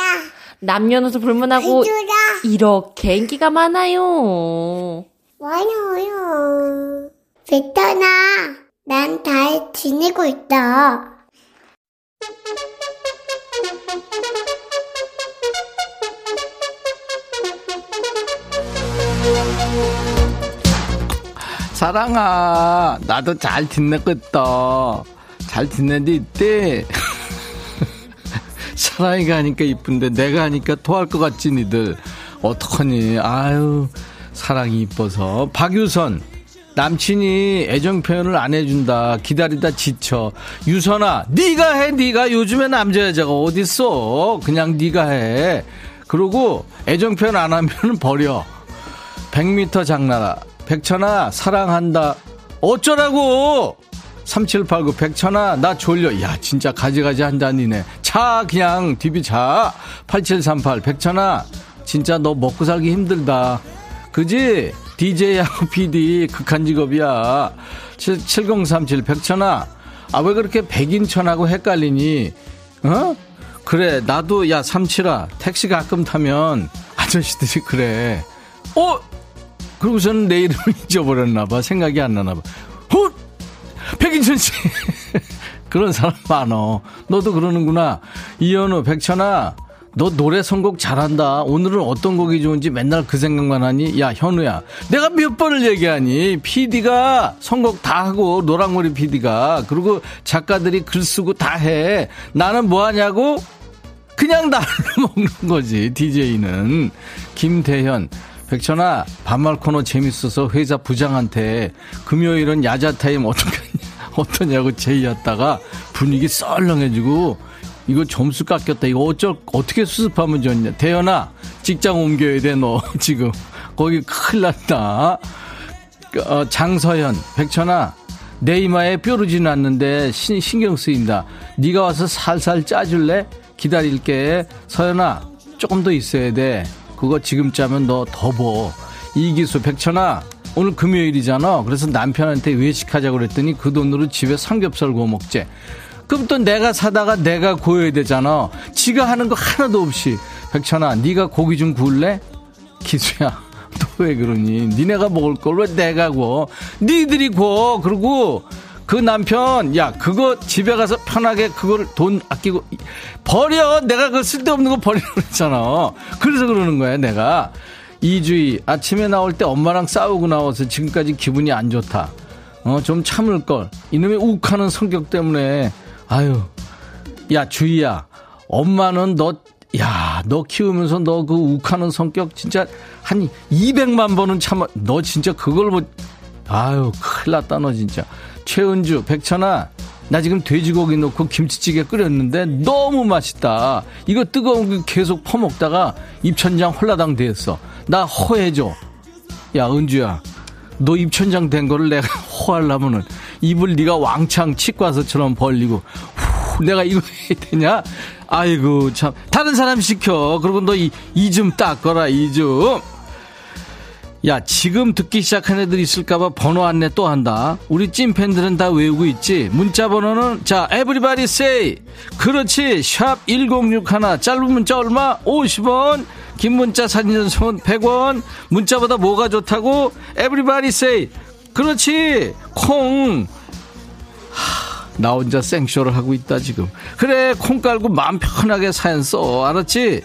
남녀노소 불문하고 해줘라. 이렇게 인기가 많아요. 많아요. 베터나, 난잘 지내고 있다. 사랑아, 나도 잘 지내겠다. 잘 지내는데 이때 사랑이가 하니까 이쁜데 내가 하니까 토할 것 같지 니들. 어떡하니? 아유 사랑이 이뻐서. 박유선 남친이 애정 표현을 안 해준다. 기다리다 지쳐. 유선아 네가 해 네가. 요즘에 남자 여자가 어딨어? 그냥 네가 해. 그러고 애정 표현 안 하면 버려. 100m 장나라 백천아 사랑한다. 어쩌라고? 3789 백천아 나 졸려. 야 진짜 가지가지 한다니네. 자 그냥 디비 자 8738 백천아 진짜 너 먹고 살기 힘들다. 그지? DJ하고 PD 극한 직업이야. 7, 7037 백천아 아 왜 그렇게 백인천하고 헷갈리니? 어? 그래 나도 야 삼칠아 택시 가끔 타면 아저씨들이 그래. 어 그러고서는 내 이름을 잊어버렸나 봐. 생각이 안 나나 봐. 훗! 백인천 씨! 그런 사람 많어. 너도 그러는구나. 이현우 백천아 너 노래 선곡 잘한다. 오늘은 어떤 곡이 좋은지 맨날 그 생각만 하니? 야 현우야 내가 몇 번을 얘기하니? PD가 선곡 다 하고 노랑머리 PD가 그리고 작가들이 글 쓰고 다 해. 나는 뭐 하냐고? 그냥 나를 먹는 거지 DJ는. 김태현 백천아 반말 코너 재밌어서 회사 부장한테 금요일은 야자 타임 어떻게 어떠냐고 제의했다가 분위기 썰렁해지고 이거 점수 깎였다. 이거 어쩔 어떻게 수습하면 좋냐. 대현아 직장 옮겨야 돼 너 지금. 거기 큰일 났다. 어, 장서현 백천아 내 이마에 뾰루지 났는데 신, 신경 쓰인다. 네가 와서 살살 짜줄래? 기다릴게. 서연아 조금 더 있어야 돼 그거 지금 짜면 너 더보. 이기수 백천아 오늘 금요일이잖아. 그래서 남편한테 외식하자고 그랬더니 그 돈으로 집에 삼겹살 구워 먹재 그럼 또 내가 사다가 내가 구워야 되잖아. 지가 하는 거 하나도 없이. 백천아 네가 고기 좀 구울래? 기수야 너왜 그러니? 니네가 먹을 걸 왜 내가 구워. 니들이 구워. 그리고 그 남편 야 그거 집에 가서 편하게 그걸 돈 아끼고 버려! 내가 그 쓸데없는 거 버리라고 그랬잖아. 그래서 그러는 거야 내가. 이주희 아침에 나올 때 엄마랑 싸우고 나와서 지금까지 기분이 안 좋다. 어 좀 참을 걸. 이놈의 욱하는 성격 때문에. 아유 야 주희야. 엄마는 너 야, 너 키우면서 너 그 욱하는 성격 진짜 한 200만 번은 참아. 너 진짜 그걸 뭐, 아유, 큰일 났다, 너 진짜. 최은주, 백천아, 나 지금 돼지고기 넣고 김치찌개 끓였는데 너무 맛있다. 이거 뜨거운 거 계속 퍼먹다가 입천장 홀라당 됐어. 나 허해줘. 야, 은주야. 너 입천장 된 거를 내가 호하려면은 입을 네가 왕창 치과서처럼 벌리고 후, 내가 이거 해야 되냐? 아이고 참 다른 사람 시켜. 그리고 너 이 좀 닦거라 이 좀. 야 지금 듣기 시작한 애들 있을까봐 번호 안내 또 한다. 우리 찐팬들은 다 외우고 있지. 문자 번호는 자 everybody say 그렇지 샵 1061 짧은 문자 얼마? 50원. 긴 문자 사진 전송은 100원. 문자보다 뭐가 좋다고? everybody say 그렇지 콩. 나 혼자 생쇼를 하고 있다 지금. 그래 콩 깔고 마음 편하게 사연 써. 알았지?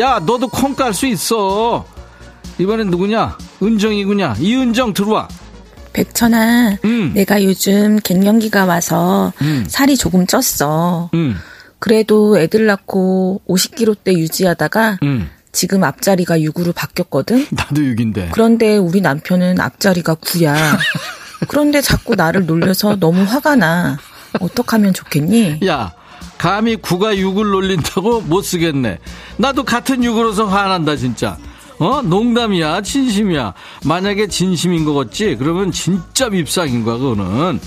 야 너도 콩 깔 수 있어 이번엔 누구냐 은정이구냐 이은정 들어와 백천아, 음. 내가 요즘 갱년기가 와서 음. 살이 조금 쪘어. 음, 그래도 애들 낳고 50kg대 유지하다가 음. 지금 앞자리가 6으로 바뀌었거든? 나도 6인데 그런데 우리 남편은 앞자리가 9야. 그런데 자꾸 나를 놀려서 너무 화가 나. 어떡하면 좋겠니? 야 감히 구가 6을 놀린다고 못 쓰겠네 나도 같은 6으로서 화난다 진짜 어? 농담이야. 진심이야. 만약에 진심인 거 같지? 그러면 진짜 밉상인 거야 그거는.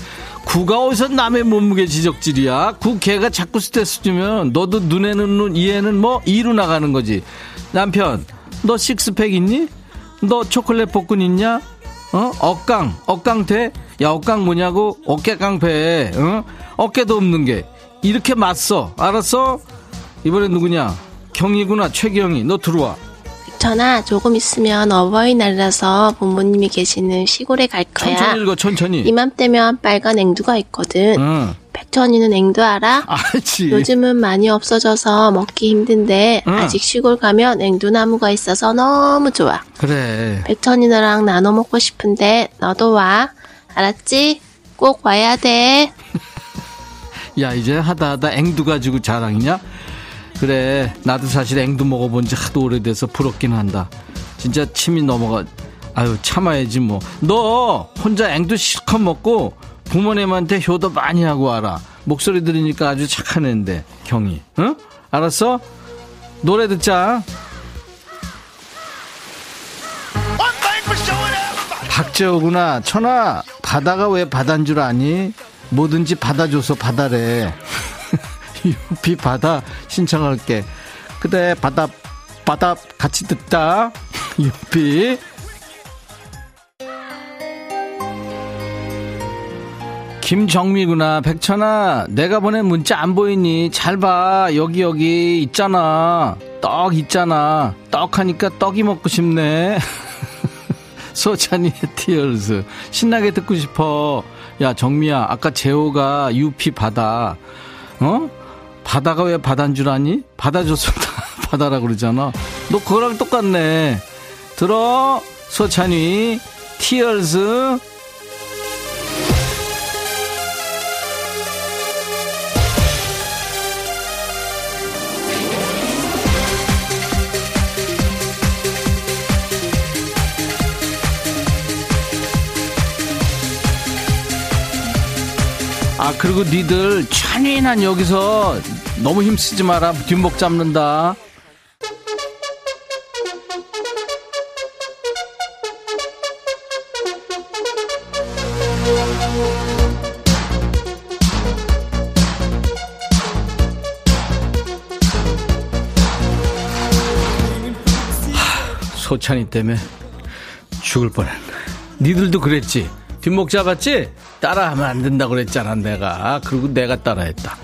구가 어디서 남의 몸무게 지적질이야? 구 걔가 자꾸 스트레스 주면 너도 눈에는 눈 이에는 뭐 이로 나가는 거지. 남편 너 식스팩 있니? 너 초콜릿 복근 있냐? 어? 억강 억강 돼? 야 억강 뭐냐고? 어깨 깡패 어? 어깨도 없는 게. 이렇게 맞서 알았어? 이번엔 누구냐? 경이구나 최경이 너 들어와 전화 조금 있으면 어버이날이라서 부모님이 계시는 시골에 갈 거야. 천천히 읽어 천천히 이맘때면 빨간 앵두가 있거든. 응 백천이는 앵두 알아? 알지 요즘은 많이 없어져서 먹기 힘든데 응. 아직 시골 가면 앵두 나무가 있어서 너무 좋아. 그래 백천이 너랑 나눠 먹고 싶은데 너도 와. 알았지? 꼭 와야 돼. 야 이제 하다 하다 앵두 가지고 자랑이냐 그래 나도 사실 앵두 먹어본 지 하도 오래돼서 부럽긴 한다. 진짜 침이 넘어가 아유 참아야지 뭐. 너 혼자 앵두 실컷 먹고 부모님한테 효도 많이 하고 와라. 목소리 들으니까 아주 착한 애인데 경이 응? 알았어? 노래 듣자. 박재호구나. 천아 바다가 왜 바다인 줄 아니? 뭐든지 받아줘서 바다래 유피 바다 신청할게. 그래 바다 바다 같이 듣다. 유피. 김정미구나. 백천아 내가 보낸 문자 안 보이니? 잘 봐. 여기 여기 있잖아. 떡 있잖아. 떡 하니까 떡이 먹고 싶네. 소찬이의 티얼스. 신나게 듣고 싶어. 야 정미야 아까 재호가 유피 바다. 어 바다가 왜 바다인 줄 아니? 받아줬어 바다라 그러잖아. 너 그거랑 똑같네. 들어 소찬이. 티얼스 그리고 니들 찬이난 여기서 너무 힘쓰지 마라 뒷목 잡는다 소찬이 때문에 죽을 뻔했네. 니들도 그랬지? 뒷목 잡았지? 따라하면 안 된다고 그랬잖아, 내가. 그리고 내가 따라했다.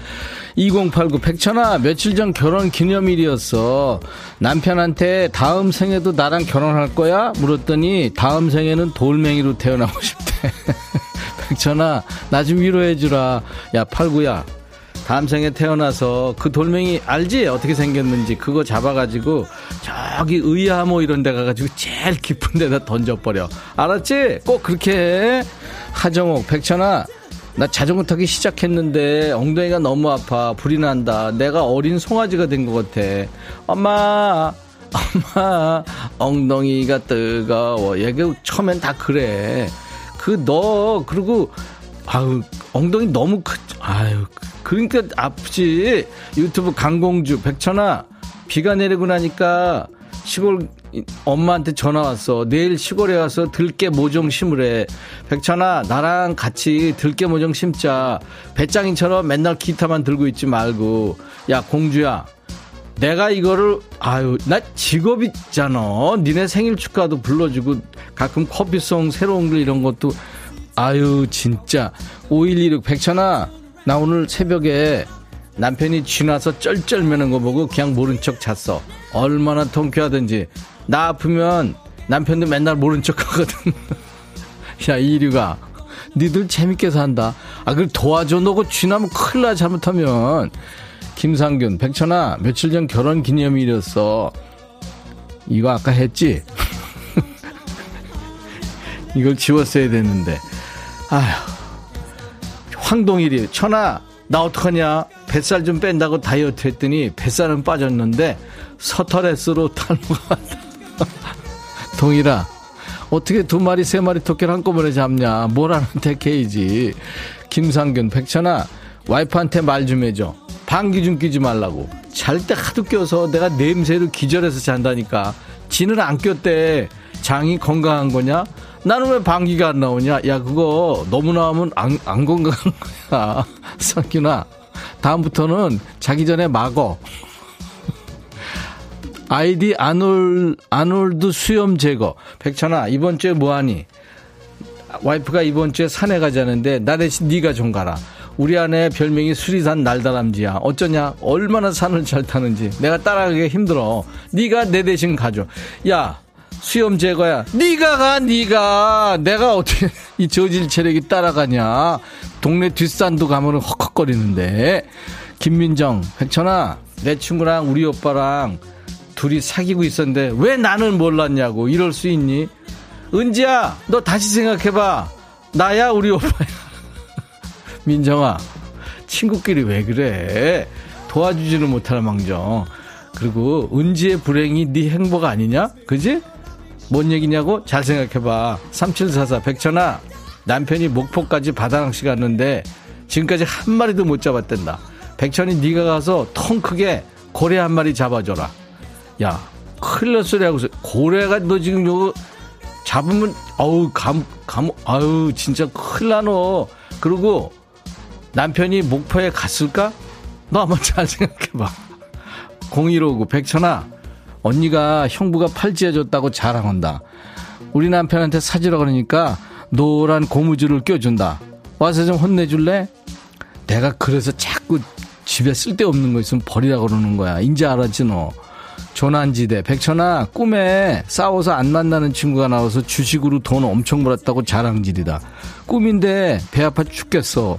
2089 백천아 며칠 전 결혼 기념일이었어 남편한테 다음 생에도 나랑 결혼할 거야 물었더니 다음 생에는 돌멩이로 태어나고 싶대 백천아 나 좀 위로해 주라 야 팔구야 다음 생에 태어나서 그 돌멩이 알지 어떻게 생겼는지 그거 잡아가지고 저기 의하모 이런 데 가가지고 제일 깊은 데다 던져버려 알았지 꼭 그렇게 해 하정옥 백천아 나 자전거 타기 시작했는데 엉덩이가 너무 아파. 불이 난다. 내가 어린 송아지가 된 것 같아. 엄마, 엄마, 엉덩이가 뜨거워. 얘가 처음엔 다 그래. 그 너, 그리고, 아유, 엉덩이 너무 크, 아유, 그러니까 아프지. 유튜브 강공주, 백천아, 비가 내리고 나니까 시골 엄마한테 전화 왔어. 내일 시골에 가서 들깨 모종 심으래. 백천아, 나랑 같이 들깨 모종 심자. 배짱이처럼 맨날 기타만 들고 있지 말고. 야, 공주야. 내가 이거를, 아유, 나 직업 있잖아. 니네 생일 축하도 불러주고, 가끔 커피송 새로운 글 이런 것도, 아유, 진짜. 5116 백천아, 나 오늘 새벽에 남편이 쥐나서 쩔쩔매는 거 보고 그냥 모른 척 잤어. 얼마나 통쾌하든지. 나 아프면 남편도 맨날 모른 척 하거든. 야, 이류가. 니들 재밌게 산다. 아, 그걸 도와줘. 너고 쥐나면 큰일 나, 잘못하면. 김상균, 백천아, 며칠 전 결혼 기념일이었어. 이거 아까 했지? 이걸 지웠어야 되는데. 아휴. 황동일이, 천아, 나 어떡하냐? 뱃살 좀 뺀다고 다이어트 했더니 뱃살은 빠졌는데 서터레스로 탈모가. 동일아, 어떻게 두 마리, 세 마리 토끼를 한꺼번에 잡냐? 뭐라는 택해이지. 김상균, 백천아, 와이프한테 말 좀 해줘. 방귀 좀 끼지 말라고. 잘 때 하도 껴서 내가 냄새로 기절해서 잔다니까. 지는 안 꼈대. 장이 건강한 거냐? 나는 왜 방귀가 안 나오냐? 야, 그거 너무 나오면 안, 안 건강한 거야. 상균아, 다음부터는 자기 전에 막어. 아이디 아놀, 아놀드 수염 제거. 백천아, 이번 주에 뭐하니? 와이프가 이번 주에 산에 가자는데, 나 대신 네가 좀 가라. 우리 아내 별명이 수리산 날다람쥐야. 어쩌냐? 얼마나 산을 잘 타는지. 내가 따라가기 힘들어. 네가 내 대신 가줘. 야, 수염 제거야. 네가 가, 네가. 내가 어떻게 이 저질 체력이 따라가냐? 동네 뒷산도 가면은 헉헉거리는데. 김민정, 백천아, 내 친구랑 우리 오빠랑 둘이 사귀고 있었는데 왜 나는 몰랐냐고 이럴 수 있니? 은지야, 너 다시 생각해봐. 나야 우리 오빠야. 민정아, 친구끼리 왜 그래? 도와주지는 못하는 망정. 그리고 은지의 불행이 네 행복 아니냐? 그지? 뭔 얘기냐고? 잘 생각해봐. 3744 백천아 남편이 목포까지 바다낚시 갔는데 지금까지 한 마리도 못 잡았댄다. 백천이 네가 가서 통 크게 고래 한 마리 잡아줘라. 야 큰일 났 소리 하고 서 고래가 너 지금 요거 잡으면 어우 감, 감 아유 진짜 큰일 나너. 그리고 남편이 목포에 갔을까? 너 한번 잘 생각해봐. 0159 백천아 언니가 형부가 팔찌해줬다고 자랑한다. 우리 남편한테 사주라 그러니까 노란 고무줄을 껴준다. 와서 좀 혼내줄래? 내가 그래서 자꾸 집에 쓸데없는 거 있으면 버리라 그러는 거야. 인제 알았지 너. 조난지대 백천아 꿈에 싸워서 안 만나는 친구가 나와서 주식으로 돈 엄청 벌었다고 자랑질이다. 꿈인데 배 아파 죽겠어.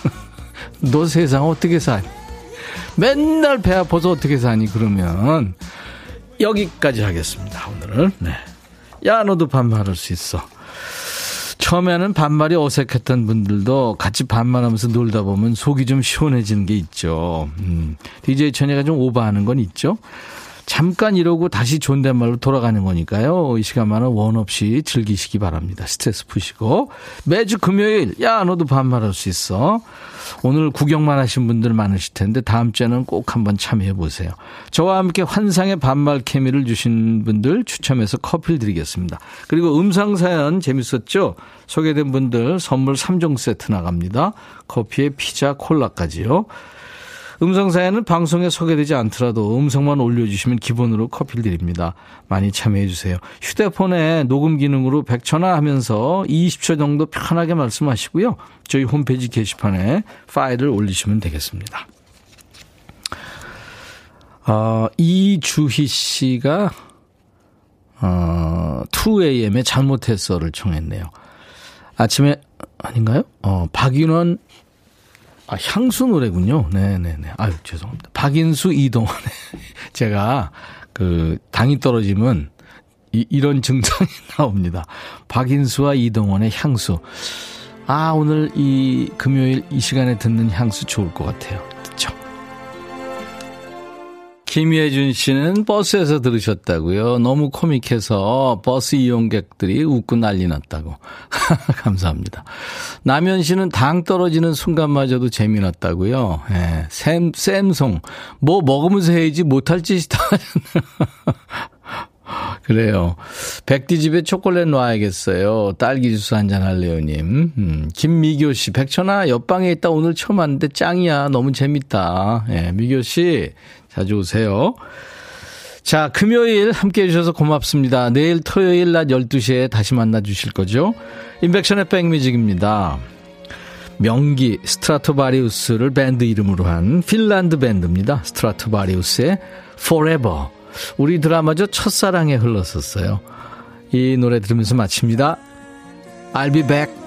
너 세상 어떻게 사니? 맨날 배 아파서 어떻게 사니 그러면 여기까지 하겠습니다. 오늘은 네. 야 너도 반말할 수 있어. 처음에는 반말이 어색했던 분들도 같이 반말하면서 놀다 보면 속이 좀 시원해지는 게 있죠. 음, DJ 천이가 좀 오버하는 건 있죠. 잠깐 이러고 다시 존댓말로 돌아가는 거니까요. 이 시간만은 원 없이 즐기시기 바랍니다. 스트레스 푸시고. 매주 금요일, 야, 너도 반말할 수 있어. 오늘 구경만 하신 분들 많으실 텐데 다음 주에는 꼭 한번 참여해 보세요. 저와 함께 환상의 반말 케미를 주신 분들 추첨해서 커피를 드리겠습니다. 그리고 음성 사연 재밌었죠? 소개된 분들 선물 3종 세트 나갑니다. 커피에 피자, 콜라까지요. 음성 사연은 방송에 소개되지 않더라도 음성만 올려주시면 기본으로 커피를 드립니다. 많이 참여해 주세요. 휴대폰에 녹음 기능으로 100초나 하면서 20초 정도 편하게 말씀하시고요. 저희 홈페이지 게시판에 파일을 올리시면 되겠습니다. 어, 이주희 씨가 어, 2AM에 잘못했어를 청했네요. 아침에 아닌가요? 어, 박인원 아, 향수 노래군요. 네네네. 아유, 죄송합니다. 박인수, 이동원의. 제가, 그, 당이 떨어지면, 이, 이런 증상이 나옵니다. 박인수와 이동원의 향수. 아, 오늘 이 금요일 이 시간에 듣는 향수 좋을 것 같아요. 김예준 씨는 버스에서 들으셨다고요. 너무 코믹해서 버스 이용객들이 웃고 난리 났다고. 감사합니다. 남현 씨는 당 떨어지는 순간마저도 재미났다고요. 예, 샘, 샘송. 뭐 먹으면서 해야지 못할 짓이 다 그래요. 백디 집에 초콜릿 놔야겠어요. 딸기 주스 한잔 할래요 님. 음, 김미교 씨, 백천아, 옆방에 있다 오늘 처음 왔는데 짱이야. 너무 재밌다. 예, 미교 씨, 자주 오세요. 자, 금요일 함께 해주셔서 고맙습니다. 내일 토요일 낮 12시에 다시 만나 주실 거죠? 인백션의 백뮤직입니다. 명기 스트라토바리우스를 밴드 이름으로 한 핀란드 밴드입니다. 스트라토바리우스의 Forever. 우리 드라마죠. 첫사랑에 흘렀었어요. 이 노래 들으면서 마칩니다. I'll be back.